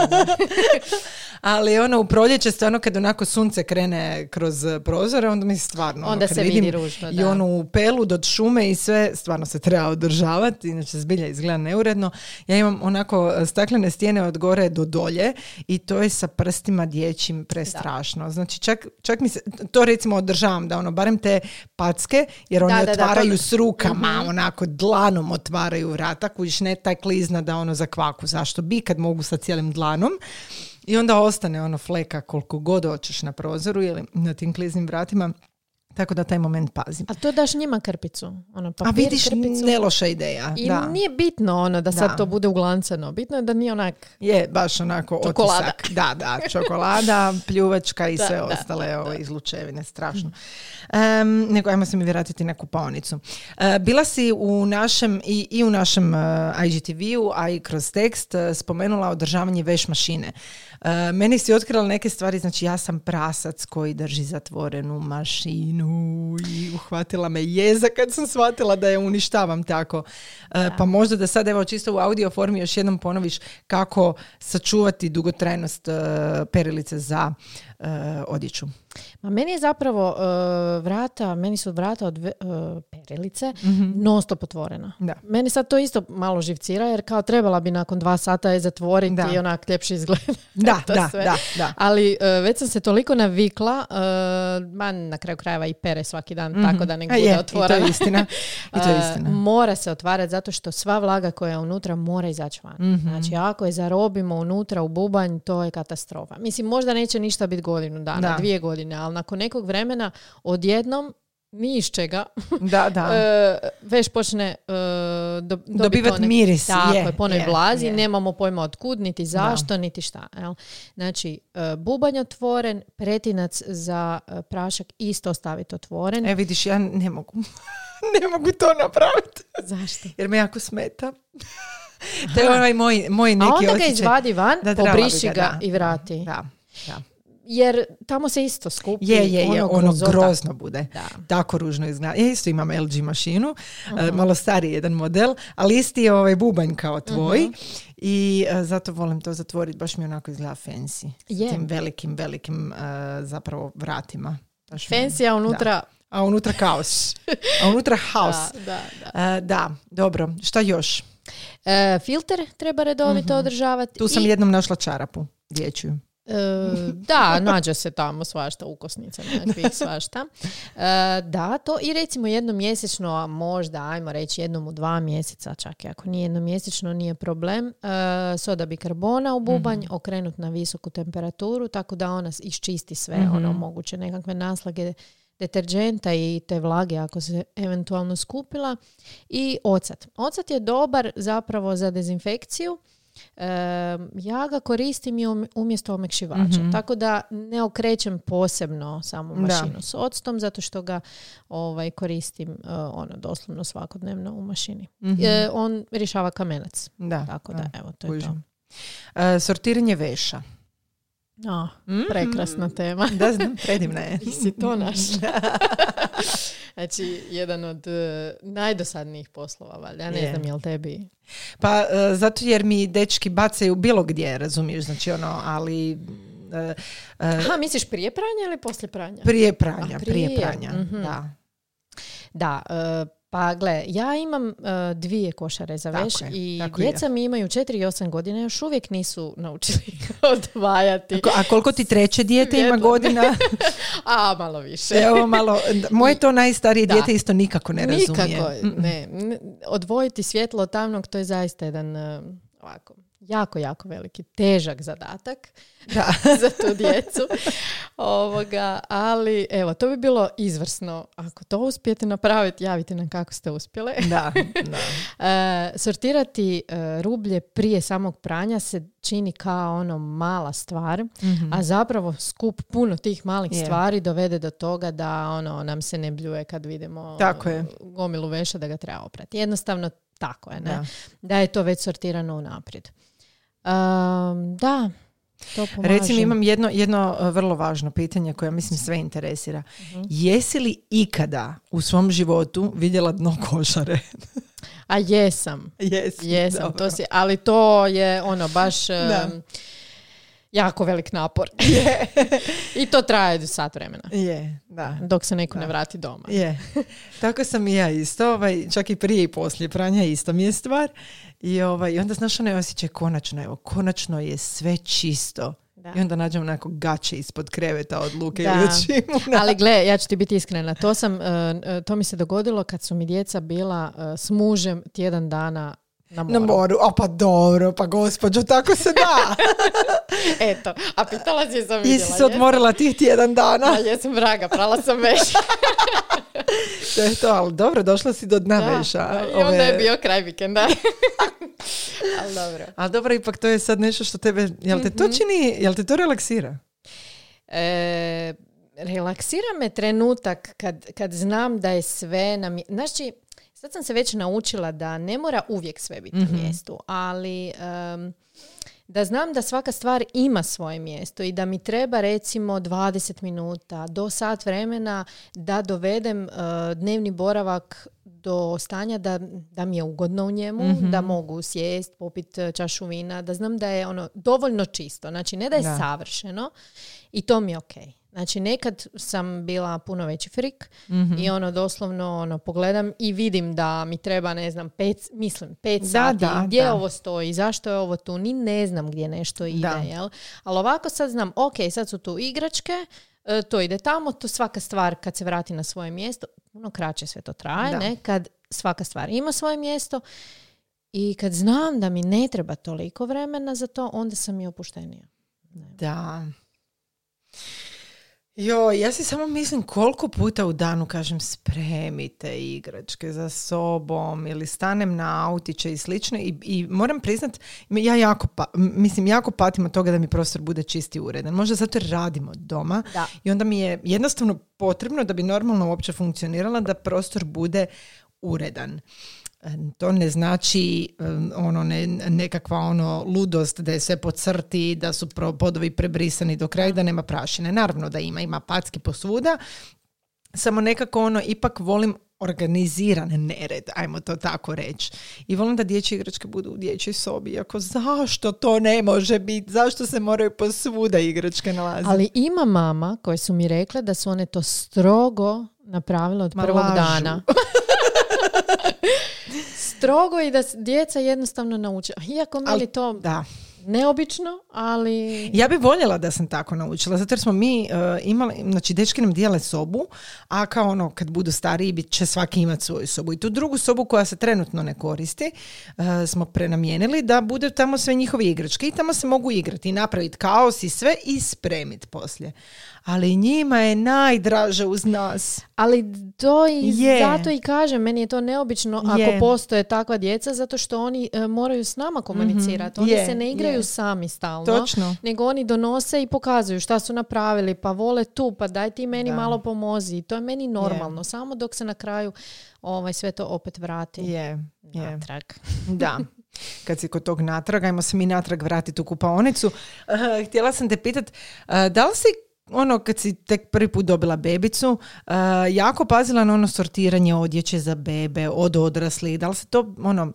Speaker 2: Ali ono u proljeće stvarno kad onako sunce krene kroz prozore, onda mi stvarno ono,
Speaker 3: Onda
Speaker 2: kad
Speaker 3: se vidi
Speaker 2: vidim
Speaker 3: ružno,
Speaker 2: I
Speaker 3: da.
Speaker 2: onu pelu do šume i sve, stvarno se treba održavati, inače zbilja izgleda neuredno. Ja imam onako eh, staklene stijene od gore do dolje i to je sa prstima dječjim prestrašno. Znači čak, čak mi se, to recimo održavam da ono, barem te packe, jer oni
Speaker 3: Da, da, da,
Speaker 2: otvaraju
Speaker 3: to-
Speaker 2: s rukama, onako dlanom otvaraju vrata, kužiš ne taj klizna da ono za kvaku, zašto bi kad mogu sa cijelim dlanom. I onda ostane ono fleka koliko god hoćeš na prozoru ili na tim kliznim vratima. Tako da taj moment pazim.
Speaker 3: A to daš njima krpicu. Ono,
Speaker 2: A
Speaker 3: papir,
Speaker 2: vidiš,
Speaker 3: krpicu.
Speaker 2: ne loša ideja.
Speaker 3: I
Speaker 2: da.
Speaker 3: nije bitno ono da sad
Speaker 2: Da.
Speaker 3: to bude uglancano. Bitno je da nije onak...
Speaker 2: Je, baš onako
Speaker 3: Čokolada.
Speaker 2: otisak. Da, da, čokolada, pljuvačka i
Speaker 3: Da,
Speaker 2: sve
Speaker 3: da,
Speaker 2: ostale
Speaker 3: da,
Speaker 2: ove izlučevine, strašno. Em, nego ajmo se mi vratiti na kupaonicu. E, bila si u našem, i, i u našem uh, IGTV-u, a i kroz tekst e, spomenula održavanje veš mašine. Meni si otkrila neke stvari, znači ja sam prasac koji drži zatvorenu mašinu i uhvatila me jeza kad sam shvatila da je uništavam tako. E, pa možda da sad evo čisto u audio formi još jednom ponoviš kako sačuvati dugotrajnost e, perilice za e, odjeću.
Speaker 3: Ma meni je zapravo e, vrata, meni su vrata od e, perilice non stop otvorena.
Speaker 2: Da.
Speaker 3: Meni sad to isto malo živcira jer kao trebala bi nakon dva sata je zatvoriti
Speaker 2: Da.
Speaker 3: i onak ljepše izgleda.
Speaker 2: Da,
Speaker 3: to
Speaker 2: da,
Speaker 3: sve.
Speaker 2: da, da.
Speaker 3: Ali e, već sam se toliko navikla, e, ma na kraju krajeva i pere svaki dan, tako da nek
Speaker 2: A
Speaker 3: bude
Speaker 2: je, i to
Speaker 3: otvorena.
Speaker 2: je istina. I to je
Speaker 3: E,
Speaker 2: istina.
Speaker 3: mora se otvarati zato što sva vlaga koja je unutra mora izaći van.
Speaker 2: Mhm.
Speaker 3: Znači ako je zarobimo unutra u bubanj, to je katastrofa. Mislim, možda neće ništa biti godinu dana,
Speaker 2: Da.
Speaker 3: dvije godine, ali nakon nekog vremena odjednom ni iz čega
Speaker 2: Da, da.
Speaker 3: e, već počne e, do, dobiti
Speaker 2: Dobivat
Speaker 3: one-
Speaker 2: miris,
Speaker 3: Tako
Speaker 2: je,
Speaker 3: je, po onoj
Speaker 2: je,
Speaker 3: vlazi,
Speaker 2: je.
Speaker 3: nemamo pojma od kud, niti zašto, niti šta. Jel? Znači, e, bubanj otvoren, pretinac za prašak isto ostaviti otvoren.
Speaker 2: E vidiš, ja ne mogu. ne mogu to napraviti.
Speaker 3: Zašto?
Speaker 2: Jer me jako smeta. to je ovaj moj, moj neki
Speaker 3: A onda ga izvadi van,
Speaker 2: Da,
Speaker 3: pobriši
Speaker 2: ga,
Speaker 3: ga
Speaker 2: da.
Speaker 3: i vrati.
Speaker 2: Da, da.
Speaker 3: Jer tamo se isto skupi.
Speaker 2: Je, je, je, ono
Speaker 3: grozota.
Speaker 2: grozno bude.
Speaker 3: Da.
Speaker 2: Tako ružno izgleda. Ja isto imam LG mašinu, e, malo stariji jedan model, ali isti je ovaj bubanj kao tvoj. I e, zato volim to zatvoriti, baš mi onako izgleda fancy.
Speaker 3: Je.
Speaker 2: S tim velikim, velikim e, zapravo vratima. Baš mi
Speaker 3: Fancy, a unutra...
Speaker 2: A unutra kaos. A unutra haos.
Speaker 3: Da, da, da.
Speaker 2: Da, dobro. Šta još?
Speaker 3: Filter treba redovito održavati.
Speaker 2: Tu sam
Speaker 3: i,
Speaker 2: jednom našla čarapu dječju.
Speaker 3: E, da, nađe se tamo svašta, ukosnice nekakvih svašta. E, da, to i recimo jednom mjesečno, a možda, ajmo reći jednom u dva mjeseca, čak i ako nije jednom mjesečno, nije problem. E, soda bikarbona u bubanj, okrenut na visoku temperaturu, tako da ona iščisti sve ono moguće nekakve naslage deterđenta i te vlage ako se eventualno skupila i ocat. Ocat je dobar zapravo za dezinfekciju. E, ja ga koristim i um- umjesto omekšivača. Tako da ne okrećem posebno samu
Speaker 2: Da.
Speaker 3: mašinu s octom zato što ga ovaj, koristim e, ono doslovno svakodnevno u mašini. E, on rješava kamenac.
Speaker 2: Da.
Speaker 3: Tako da, evo, to je to.
Speaker 2: E, sortiranje veša.
Speaker 3: A, prekrasna tema.
Speaker 2: Da znam, predivna je.
Speaker 3: si to našla. znači, jedan od e, najdosadnijih poslova, valjda. Ja ne
Speaker 2: Je.
Speaker 3: znam jel tebi...
Speaker 2: Pa e, zato jer mi dečki bacaju bilo gdje, razumiješ, znači ono, ali e,
Speaker 3: Aha, misliš prije pranja ili poslije pranja?
Speaker 2: prije pranja,
Speaker 3: A,
Speaker 2: prije,
Speaker 3: prije,
Speaker 2: pranja,
Speaker 3: mhm.
Speaker 2: da.
Speaker 3: Da, pa gle, ja imam e, dvije košare za
Speaker 2: Tako
Speaker 3: veš
Speaker 2: je,
Speaker 3: i
Speaker 2: tako i ja.
Speaker 3: djeca mi imaju 4 i 8 godina, još uvijek nisu naučili odvajati.
Speaker 2: Ko- A koliko ti treće dijete ima godina?
Speaker 3: A, malo više.
Speaker 2: Evo malo, moje to najstarije
Speaker 3: Da.
Speaker 2: dijete isto nikako ne razumije.
Speaker 3: Nikako, ne. Odvojiti svjetlo od tamnog, to je zaista jedan e, ovako jako, jako veliki, težak zadatak
Speaker 2: Da.
Speaker 3: za tu djecu. Ovoga, ali evo, to bi bilo izvrsno. Ako to uspijete napraviti, javite nam kako ste uspjele.
Speaker 2: da, da.
Speaker 3: E, sortirati e, rublje prije samog pranja se čini kao ono mala stvar,
Speaker 2: Mhm.
Speaker 3: a zapravo skup puno tih malih
Speaker 2: Je.
Speaker 3: stvari dovede do toga da ono nam se ne bljuje kad vidimo
Speaker 2: Tako je.
Speaker 3: gomilu veša da ga treba oprati. Jednostavno tako je, ne?
Speaker 2: Da.
Speaker 3: Da je to već sortirano unaprijed. Um, da, to pomaže.
Speaker 2: Recimo imam jedno, jedno uh, vrlo važno pitanje koje mislim sve interesira. Jesi li ikada u svom životu vidjela dno košare?
Speaker 3: A jesam.
Speaker 2: Jesi.
Speaker 3: Jesam,
Speaker 2: dobro.
Speaker 3: to si, ali to je ono baš
Speaker 2: Da.
Speaker 3: jako velik napor. I to traje do sat vremena.
Speaker 2: Je, da.
Speaker 3: Dok se neko
Speaker 2: Da.
Speaker 3: ne vrati doma.
Speaker 2: Je. Tako sam i ja isto, ovaj, čak i prije i poslije pranja isto mi je stvar. I, ovaj, i onda znaš onaj osjećaj konačno, evo, konačno je sve čisto.
Speaker 3: Da.
Speaker 2: I onda nađem onako gaće ispod kreveta od luke
Speaker 3: Da.
Speaker 2: ili.
Speaker 3: Ali gle, ja ću ti biti iskrena, to, sam, e, e, to mi se dogodilo kad su mi djeca bila e, s mužem tjedan dana na moru.
Speaker 2: Na moru, a pa dobro, pa gospođo, tako se da.
Speaker 3: Eto, a pitala si sam vidjela.
Speaker 2: Jesi se odmorila tih tjedan dana?
Speaker 3: A jesam vraga, prala sam već.
Speaker 2: To je to, ali dobro, došla si do dna
Speaker 3: Da,
Speaker 2: veša.
Speaker 3: da, I onda
Speaker 2: Ove-
Speaker 3: je bio kraj vikenda. ali dobro.
Speaker 2: Ali dobro, ipak to je sad nešto što tebe, jel te
Speaker 3: Mhm.
Speaker 2: to čini, jel te to relaksira?
Speaker 3: E, relaksira me trenutak kad, kad znam da je sve na Znači, sad sam se već naučila da ne mora uvijek sve biti
Speaker 2: Mhm.
Speaker 3: na mjestu, ali em, da znam da svaka stvar ima svoje mjesto i da mi treba recimo 20 minuta do sat vremena da dovedem e, dnevni boravak do stanja da, da mi je ugodno u njemu,
Speaker 2: Mhm.
Speaker 3: da mogu sjest, popit e, čašu vina, da znam da je ono dovoljno čisto. Znači ne da je
Speaker 2: Da.
Speaker 3: savršeno i to mi je ok. Znači nekad sam bila puno veći frik
Speaker 2: Mhm.
Speaker 3: i ono doslovno ono pogledam i vidim da mi treba ne znam pet, mislim pet
Speaker 2: Da,
Speaker 3: sati,
Speaker 2: da,
Speaker 3: gdje
Speaker 2: da.
Speaker 3: ovo stoji, zašto je ovo tu, ni ne znam gdje nešto ide,
Speaker 2: Da.
Speaker 3: jel? Ali ovako sad znam, ok, sad su tu igračke, e, to ide tamo, to svaka stvar kad se vrati na svoje mjesto, puno kraće sve to traje,
Speaker 2: Da.
Speaker 3: ne? Kad svaka stvar ima svoje mjesto i kad znam da mi ne treba toliko vremena za to, onda sam i opuštenija.
Speaker 2: Da. Jo, ja si samo mislim koliko puta u danu kažem spremite igračke za sobom ili stanem na autiće i slično i, i moram priznat, ja jako, pa, mislim, jako patim od toga da mi prostor bude čisti i uredan. Možda zato jer radimo doma
Speaker 3: Da.
Speaker 2: i onda mi je jednostavno potrebno da bi normalno uopće funkcionirala da prostor bude uredan. To ne znači um, ono ne, nekakva ono ludost da je sve po crti, da su pro, podovi prebrisani do kraja, da nema prašine. Naravno da ima, ima packi posvuda, samo nekako ono ipak volim organiziran nered, ajmo to tako reći. I volim da dječje igračke budu u dječjoj sobi. Iako zašto to ne može biti? Zašto se moraju posvuda igračke nalaziti?
Speaker 3: Ali ima mama koje su mi rekle da su one to strogo napravile od
Speaker 2: Ma
Speaker 3: prvog
Speaker 2: lažu.
Speaker 3: dana. strogo i da djeca jednostavno nauče. Iako meni to
Speaker 2: Da.
Speaker 3: Neobično, ali...
Speaker 2: Ja bi voljela da sam tako naučila, zato jer smo mi uh, imali, znači dečki nam dijele sobu, a kao ono kad budu stariji bit će svaki imati svoju sobu. I tu drugu sobu koja se trenutno ne koristi uh, smo prenamijenili da bude tamo sve njihove igračke i tamo se mogu igrati i napraviti kaos i sve i spremiti poslije. Ali njima je najdraže uz nas.
Speaker 3: Ali to i
Speaker 2: Je.
Speaker 3: zato i kažem, meni je to neobično ako
Speaker 2: Je.
Speaker 3: postoje takva djeca, zato što oni e, moraju s nama komunicirati. Oni
Speaker 2: Je,
Speaker 3: se ne igraju
Speaker 2: je.
Speaker 3: sami stalno.
Speaker 2: Točno.
Speaker 3: Nego oni donose i pokazuju šta su napravili, pa vole tu, pa daj ti meni
Speaker 2: Da.
Speaker 3: malo pomozi. I to je meni normalno, samo dok se na kraju ovaj, sve to opet vrati
Speaker 2: Je, je.
Speaker 3: natrag.
Speaker 2: Da. Kad si kod tog natraga, ajmo se mi natrag vratiti u kupaonicu. Uh, htjela sam te pitat, uh, da li si ono kad si tek prvi put dobila bebicu, uh, jako pazila na ono sortiranje odjeće za bebe od odraslih, da li se to ono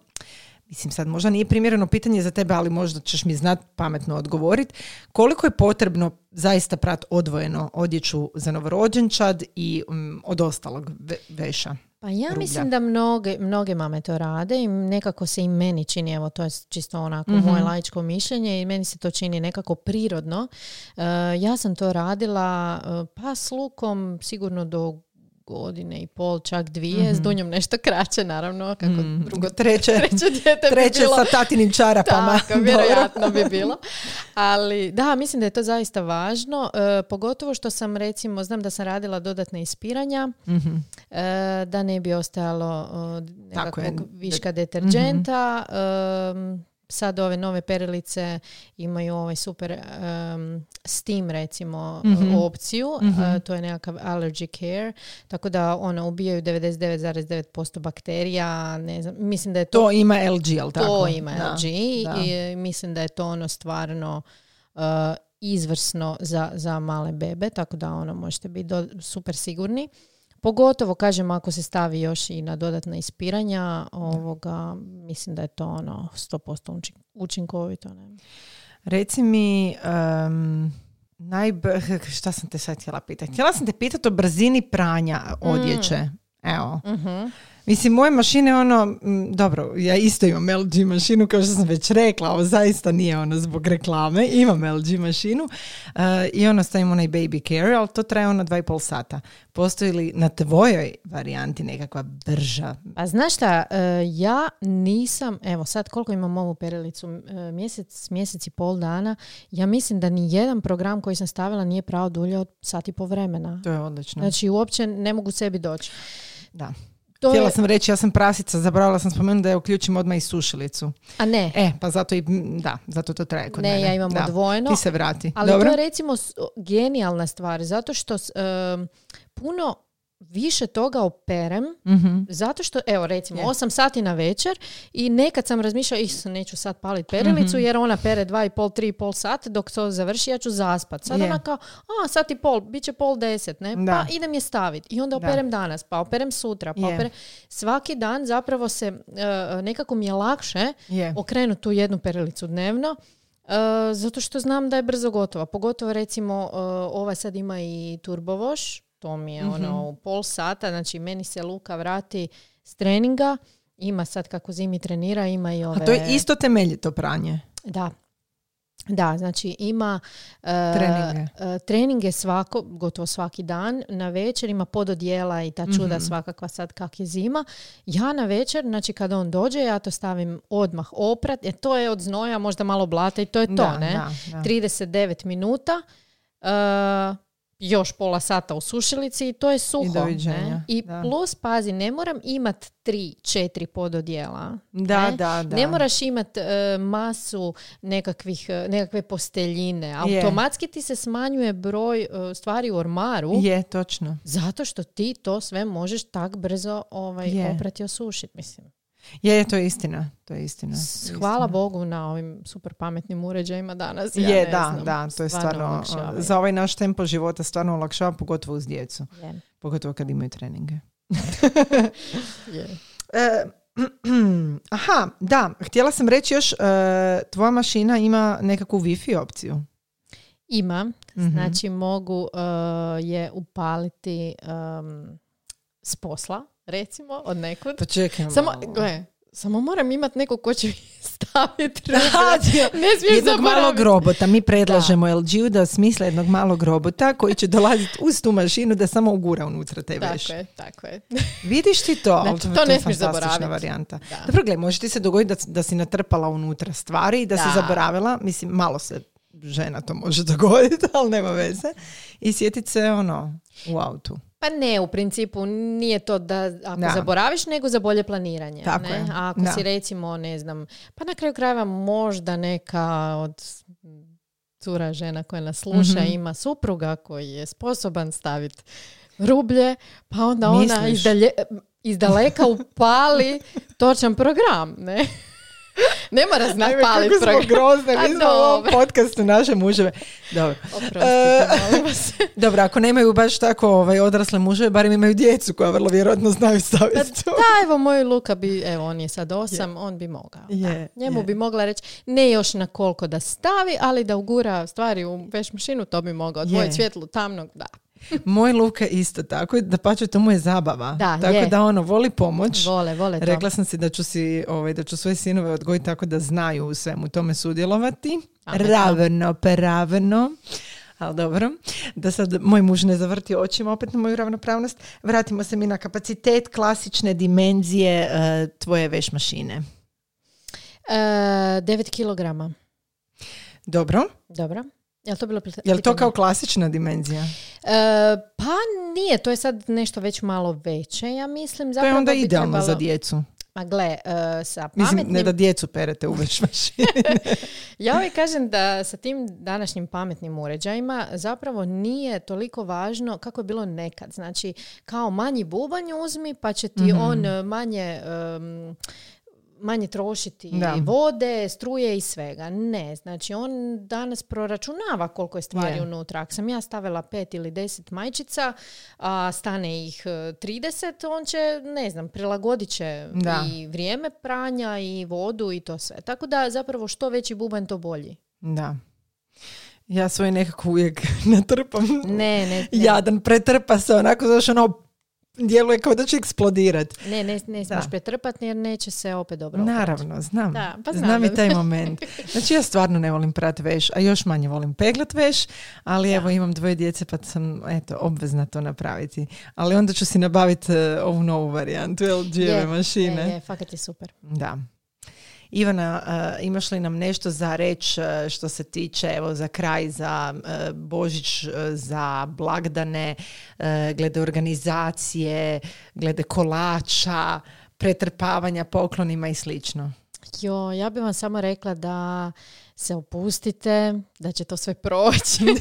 Speaker 2: Mislim sad možda nije primjereno pitanje za tebe, ali možda ćeš mi znat pametno odgovoriti. Koliko je potrebno zaista prat odvojeno odjeću za novorođenčad i mm, od ostalog ve- veša?
Speaker 3: Pa ja
Speaker 2: rublja.
Speaker 3: mislim da mnoge, mnoge mame to rade i nekako se i meni čini, evo to je čisto onako
Speaker 2: Mhm.
Speaker 3: moje laičko mišljenje i meni se to čini nekako prirodno. E, ja sam to radila e, pa s lukom sigurno do godine i pol, čak dvije, s Dunjom nešto kraće, naravno, kako
Speaker 2: Mm,
Speaker 3: drugo
Speaker 2: treće,
Speaker 3: treće dijete
Speaker 2: treće
Speaker 3: bi bilo.
Speaker 2: sa tatinim čarapama.
Speaker 3: Tako, vjerojatno bi bilo. Ali da, mislim da je to zaista važno, e, pogotovo što sam recimo, znam da sam radila dodatna ispiranja,
Speaker 2: Mhm.
Speaker 3: e, da ne bi ostajalo e, nekakvog viška deterđenta. Sad ove nove perilice imaju ovaj super em, steam recimo
Speaker 2: Mhm.
Speaker 3: opciju,
Speaker 2: Mhm.
Speaker 3: e, to je nekakav allergy care, tako da ona ubijaju 99,9% bakterija, ne znam, mislim da je to
Speaker 2: To ima LG, jel tako?
Speaker 3: to ima
Speaker 2: Da,
Speaker 3: LG
Speaker 2: da.
Speaker 3: i mislim da je to ono stvarno uh, izvrsno za, za male bebe, tako da ono možete biti do- super sigurni. Pogotovo, kažem, ako se stavi još i na dodatna ispiranja, ovoga, mislim da je to ono 100% učin- učinkovito. Ne?
Speaker 2: Reci mi, um, najb- šta sam te sad htjela pitati? Htjela sam te pitati o brzini pranja odjeće. Evo.
Speaker 3: Mhm.
Speaker 2: Mislim, moje mašine, ono, dobro, ja isto imam LG mašinu, kao što sam već rekla, ovo zaista nije ono zbog reklame, imam LG mašinu eh, i ono stavim onaj baby care, ali to traje ono dva i pol sata. Postoji li na tvojoj varijanti nekakva brža?
Speaker 3: A znaš šta, e, ja nisam, evo sad koliko imam ovu perilicu, e, mjesec, mjesec i pol dana, ja mislim da ni jedan program koji sam stavila nije pravo dulje od sat i po vremena.
Speaker 2: To je odlično.
Speaker 3: Znači uopće ne mogu sebi doći.
Speaker 2: da.
Speaker 3: To
Speaker 2: Htjela
Speaker 3: je,
Speaker 2: sam reći, ja sam prasica, zaboravila sam spomenuti da je uključim odmah i sušilicu.
Speaker 3: a ne,
Speaker 2: E, pa zato i, da, zato to traje kod
Speaker 3: ne,
Speaker 2: mene.
Speaker 3: ja imam
Speaker 2: Da.
Speaker 3: odvojeno.
Speaker 2: Ti se vrati.
Speaker 3: Ali
Speaker 2: Dobro?
Speaker 3: to je recimo genijalna stvar, zato što em, puno više toga operem,
Speaker 2: Mhm.
Speaker 3: zato što, evo recimo,
Speaker 2: Je.
Speaker 3: 8 sati na večer i nekad sam razmišljala, is, neću sad palit perilicu
Speaker 2: Mhm.
Speaker 3: jer ona pere 2,5, 3,5 sata, dok to završi ja ću zaspat. Sad
Speaker 2: Je.
Speaker 3: ona kao, a sat i pol, bit će pol deset, ne?
Speaker 2: Da.
Speaker 3: Pa idem je staviti. I onda
Speaker 2: Da.
Speaker 3: operem danas, pa operem sutra, pa
Speaker 2: Je.
Speaker 3: operem... Svaki dan zapravo se, e, nekako mi je lakše okrenuti tu jednu perilicu dnevno, e, zato što znam da je brzo gotova. Pogotovo recimo e, ova sad ima i turbovoš, to mi je ono u pol sata, znači meni se Luka vrati s treninga, ima sad kako zimi trenira, ima i ove...
Speaker 2: A to je isto temeljito pranje.
Speaker 3: Da. Da, znači ima e,
Speaker 2: Treninge.
Speaker 3: e, treninge svako, gotovo svaki dan. Na večer ima pododjela i ta čuda
Speaker 2: Mhm.
Speaker 3: svakakva sad kak je zima. Ja na večer, znači kada on dođe, ja to stavim odmah oprat. Jer to je od znoja, možda malo blata i to je to,
Speaker 2: Da,
Speaker 3: ne?
Speaker 2: da, da.
Speaker 3: 39 minuta. e, još pola sata u sušilici i to je suho.
Speaker 2: I doviđenja,
Speaker 3: ne? I
Speaker 2: da.
Speaker 3: plus, pazi, ne moram imat tri, četiri pododjela.
Speaker 2: Da,
Speaker 3: ne?
Speaker 2: da, da.
Speaker 3: Ne moraš imat e, masu nekakvih, e, nekakve posteljine. Automatski ti se smanjuje broj e, stvari u ormaru
Speaker 2: Je, točno.
Speaker 3: zato što ti to sve možeš tak brzo ovaj, oprati i osušiti. Mislim.
Speaker 2: Je, je, to je istina. To je istina.
Speaker 3: Hvala
Speaker 2: istina.
Speaker 3: Bogu na ovim super pametnim uređajima danas. Ja
Speaker 2: je,
Speaker 3: ne
Speaker 2: da,
Speaker 3: znam,
Speaker 2: da, to je stvarno,
Speaker 3: olakšavaju.
Speaker 2: za ovaj naš tempo života stvarno olakšava, pogotovo uz djecu.
Speaker 3: Je,
Speaker 2: Pogotovo kad imaju treninge.
Speaker 3: je.
Speaker 2: E, aha, da, htjela sam reći još, e, tvoja mašina ima nekakvu Wi-Fi opciju.
Speaker 3: Ima,
Speaker 2: Mhm.
Speaker 3: znači mogu e, je upaliti em, s posla, recimo, od nekud.
Speaker 2: Pa čekaj
Speaker 3: Samo,
Speaker 2: malo.
Speaker 3: gle, samo moram imat neko ko će staviti
Speaker 2: Aha,
Speaker 3: Ne smiješ
Speaker 2: jednog malog
Speaker 3: zaboraviti.
Speaker 2: robota. Mi predlažemo LG-u da smisle jednog malog robota koji će dolaziti uz tu mašinu da samo ugura unutra te veš.
Speaker 3: Tako je, tako je.
Speaker 2: Vidiš ti to?
Speaker 3: Znači, to
Speaker 2: je
Speaker 3: ne smiješ zaboraviti.
Speaker 2: varijanta.
Speaker 3: Da.
Speaker 2: Dobro, gle, može ti se dogoditi da, da si natrpala unutra stvari i da, si
Speaker 3: Da.
Speaker 2: zaboravila. Mislim, malo se žena to može dogoditi, ali nema veze. I sjetit se ono u autu.
Speaker 3: Pa ne, u principu nije to da ako
Speaker 2: Da.
Speaker 3: zaboraviš, nego za bolje planiranje.
Speaker 2: Tako
Speaker 3: ne?
Speaker 2: je.
Speaker 3: A ako
Speaker 2: Da.
Speaker 3: si recimo, ne znam, pa na kraju krajeva možda neka od cura žena koja nas sluša
Speaker 2: Mhm.
Speaker 3: ima supruga koji je sposoban staviti rublje, pa onda ona
Speaker 2: Misliš?
Speaker 3: izdalje, izdaleka upali točan program, ne? Ne mora znati paliti program.
Speaker 2: grozne,
Speaker 3: A
Speaker 2: mi smo u ovom podcastu naše muževe. Dobro.
Speaker 3: Oprostite, molim vas.
Speaker 2: Dobro, ako nemaju baš tako ovaj, odrasle muževe, barem imaju djecu koja vrlo vjerojatno znaju staviti to.
Speaker 3: Da, evo moj Luka bi, evo on je sad osam, on bi mogao. da.
Speaker 2: Je,
Speaker 3: Njemu
Speaker 2: je.
Speaker 3: bi mogla reći, ne još na koliko da stavi, ali da ugura stvari u veš mašinu, to bi mogao. Dvoje
Speaker 2: Je.
Speaker 3: svjetlu tamnog, da.
Speaker 2: Moj Luka isto tako, da pače to mu je zabava.
Speaker 3: Da,
Speaker 2: tako
Speaker 3: je.
Speaker 2: da ono, voli pomoć.
Speaker 3: Vole, vole to.
Speaker 2: Rekla sam si da ću si, ovaj, da ću svoje sinove odgojiti tako da znaju u svemu tome sudjelovati.
Speaker 3: Pametno.
Speaker 2: Ravno, peravno. Ali dobro, da sad moj muž ne zavrti očima opet na moju ravnopravnost. Vratimo se mi na kapacitet klasične dimenzije e, tvoje veš mašine.
Speaker 3: E, 9 kilograma.
Speaker 2: Dobro.
Speaker 3: Dobro. Jel to bilo pita-
Speaker 2: Je li to kao klasična dimenzija?
Speaker 3: E, pa nije, to je sad nešto već malo veće, ja mislim.
Speaker 2: To je
Speaker 3: Zapravo
Speaker 2: onda idealno
Speaker 3: trebalo-
Speaker 2: za djecu.
Speaker 3: Ma gle, e, sa
Speaker 2: Mislim,
Speaker 3: pametnim...
Speaker 2: ne da djecu perete u veš mašini.
Speaker 3: Ja uvijek kažem da sa tim današnjim pametnim uređajima zapravo nije toliko važno kako je bilo nekad. Znači, kao manji bubanj uzmi pa će ti
Speaker 2: Mhm.
Speaker 3: on e, manje... em, manje trošiti
Speaker 2: Da.
Speaker 3: vode, struje i svega. Ne, znači on danas proračunava koliko je stvari
Speaker 2: Je.
Speaker 3: unutra. Ako sam ja stavila pet ili deset majčica, a stane ih e, 30, on će, ne znam, prilagodit će
Speaker 2: Da.
Speaker 3: i vrijeme pranja i vodu i to sve. Tako da zapravo što veći bubanj to bolji.
Speaker 2: da. Ja svoj nekako uvijek natrpam.
Speaker 3: Ne, ne, ne.
Speaker 2: Jadan pretrpa se onako, znaš, ono, djeluje kao da će eksplodirat.
Speaker 3: Ne, ne, ne smiješ
Speaker 2: Da.
Speaker 3: pretrpati jer neće se opet dobro oprati.
Speaker 2: Naravno, znam.
Speaker 3: Da, pa znam
Speaker 2: znam
Speaker 3: da-
Speaker 2: i taj moment. Znači ja stvarno ne volim prat veš, a još manje volim peglat veš, ali evo imam dvoje djece pa sam eto obvezna to napraviti. Ali onda ću si nabaviti e, ovu novu varijantu LG-eve
Speaker 3: Je,
Speaker 2: mašine.
Speaker 3: Je, je, fakat je super.
Speaker 2: Da. Ivana, e, imaš li nam nešto za reći e, što se tiče, evo za kraj, za e, Božić, za blagdane, glede organizacije, glede kolača, pretrpavanja poklonima i slično?
Speaker 3: Jo, ja bih vam samo rekla da se opustite, da će to sve proći.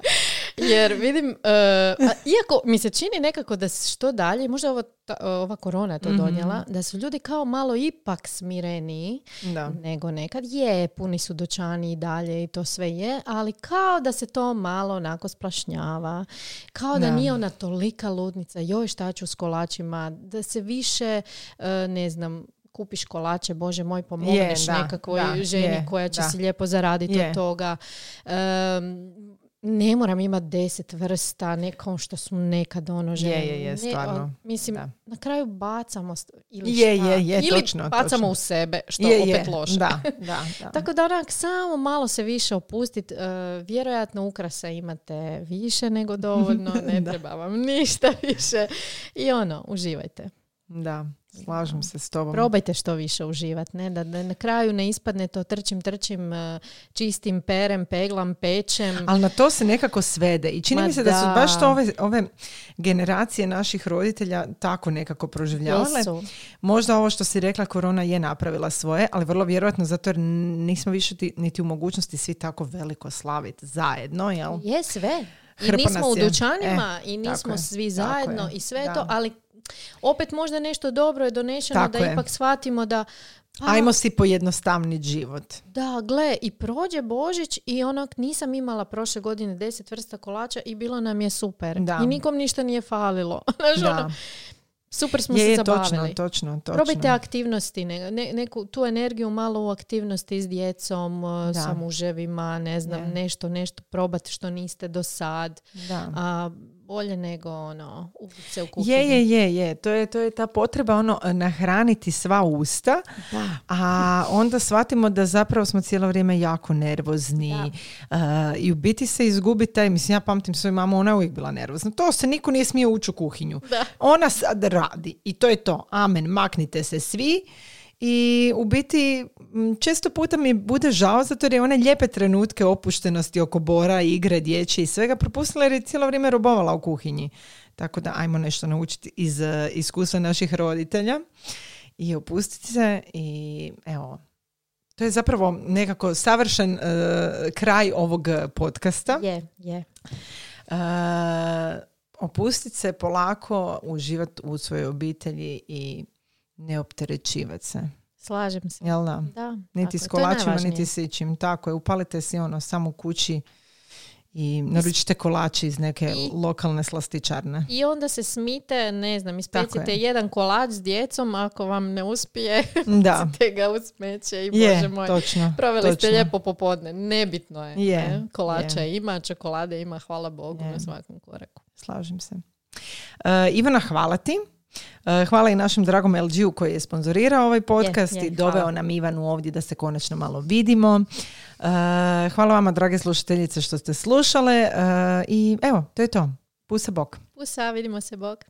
Speaker 3: Jer vidim, e, a iako mi se čini nekako da što dalje, možda ovo, ta- ova korona je to
Speaker 2: Mhm.
Speaker 3: donijela, da su ljudi kao malo ipak smireniji
Speaker 2: Da.
Speaker 3: nego nekad. Je, puni su dućani i dalje i to sve je, ali kao da se to malo onako splašnjava. Kao da,
Speaker 2: Da.
Speaker 3: nije ona tolika ludnica, joj šta ću s kolačima, da se više, e, ne znam, kupiš kolače, bože moj, pomogneš nekakvoj ženi
Speaker 2: je,
Speaker 3: koja će
Speaker 2: da.
Speaker 3: si lijepo zaraditi
Speaker 2: Je.
Speaker 3: od toga. Em, ne moram imati deset vrsta, ne kao što su nekad ono žene.
Speaker 2: Je, je, je,
Speaker 3: Ne,
Speaker 2: stvarno.
Speaker 3: ali, mislim,
Speaker 2: Da.
Speaker 3: na kraju bacamo st- ili
Speaker 2: Je,
Speaker 3: šta.
Speaker 2: je, je,
Speaker 3: ili
Speaker 2: točno,
Speaker 3: bacamo
Speaker 2: točno.
Speaker 3: u sebe, što
Speaker 2: Je,
Speaker 3: opet
Speaker 2: je,
Speaker 3: loše.
Speaker 2: Da, da, da.
Speaker 3: Tako da onak samo malo se više opustiti. vjerojatno ukrasa imate više nego dovoljno, ne treba vam ništa više. I ono, uživajte.
Speaker 2: Da, slažem se s tobom.
Speaker 3: Probajte što više uživati, ne? Da, da na kraju ne ispadne to trčim, trčim, eh, čistim, perem, peglam, pečem.
Speaker 2: Ali na to se nekako svede i čini
Speaker 3: Ma
Speaker 2: mi se da, su
Speaker 3: da.
Speaker 2: baš to ove, ove generacije naših roditelja tako nekako proživljavale.
Speaker 3: Jesu.
Speaker 2: Možda ovo što si rekla, korona je napravila svoje, ali vrlo vjerojatno zato jer nismo više ti- niti u mogućnosti svi tako veliko slaviti zajedno, jel?
Speaker 3: Je sve. I nismo u dućanima
Speaker 2: E,
Speaker 3: i nismo svi zajedno
Speaker 2: je,
Speaker 3: i sve
Speaker 2: da.
Speaker 3: to, ali opet možda nešto dobro je donešeno
Speaker 2: Tako
Speaker 3: da
Speaker 2: je.
Speaker 3: ipak shvatimo da pa,
Speaker 2: Ajmo si pojednostavniti život.
Speaker 3: Da, gle, i prođe Božić i onak nisam imala prošle godine deset vrsta kolača i bilo nam je super.
Speaker 2: Da.
Speaker 3: I nikom ništa nije falilo. Znaš,
Speaker 2: Da.
Speaker 3: ono, super smo
Speaker 2: Je,
Speaker 3: se
Speaker 2: je,
Speaker 3: zabavili.
Speaker 2: točno, točno, točno.
Speaker 3: Probajte aktivnosti, ne, ne- neku tu energiju malo u aktivnosti s djecom, uh,
Speaker 2: Da.
Speaker 3: sa muževima, ne znam,
Speaker 2: Je.
Speaker 3: nešto, nešto probati što niste do sad.
Speaker 2: Da.
Speaker 3: A bolje nego ono, se u kuhinji.
Speaker 2: Je, je, je, je. To je, to je ta potreba ono nahraniti sva usta,
Speaker 3: Da.
Speaker 2: a onda shvatimo da zapravo smo cijelo vrijeme jako nervozni uh, i u biti se izgubi taj, mislim ja pamtim svoju mamu, ona je uvijek bila nervozna. To se niko nije smio ući u kuhinju.
Speaker 3: Da.
Speaker 2: Ona sad radi i to je to. Amen, maknite se svi. I u biti često puta mi bude žao zato jer je one lijepe trenutke opuštenosti oko bora, igre, dječje i svega propustila jer je cijelo vrijeme robovala u kuhinji. Tako da ajmo nešto naučiti iz eh, iskustva naših roditelja i opustiti se i evo, to je zapravo nekako savršen eh, kraj ovog podcasta.
Speaker 3: Je, je.
Speaker 2: Uh, opustiti se polako, uživati u svojoj obitelji i ne opterećivati se.
Speaker 3: Slažem se.
Speaker 2: Jel da?
Speaker 3: Da,
Speaker 2: Niti s kolačima, niti s ičim. Tako je, upalite si ono samo u kući i naručite kolači iz neke
Speaker 3: I-
Speaker 2: lokalne slastičarne.
Speaker 3: I onda se smite, ne znam, ispecite
Speaker 2: je.
Speaker 3: jedan kolač s djecom, ako vam ne uspije,
Speaker 2: Da,
Speaker 3: ga u smeće i
Speaker 2: je,
Speaker 3: bože moj.
Speaker 2: točno.
Speaker 3: Proveli ste
Speaker 2: točno.
Speaker 3: lijepo popodne, nebitno je.
Speaker 2: Je,
Speaker 3: ne? Kolača
Speaker 2: je.
Speaker 3: ima, čokolade ima, hvala Bogu
Speaker 2: Je.
Speaker 3: na svakom koraku.
Speaker 2: Slažem se. Uh, Ivana, hvala ti. Eh, hvala i našem dragom LG-u koji je sponzorirao ovaj podcast i doveo nam Ivanu ovdje da se konačno malo vidimo. Eh, hvala vama, drage slušateljice, što ste slušale eh, i evo, to je to. Pusa bok.
Speaker 3: Pusa, vidimo se bok.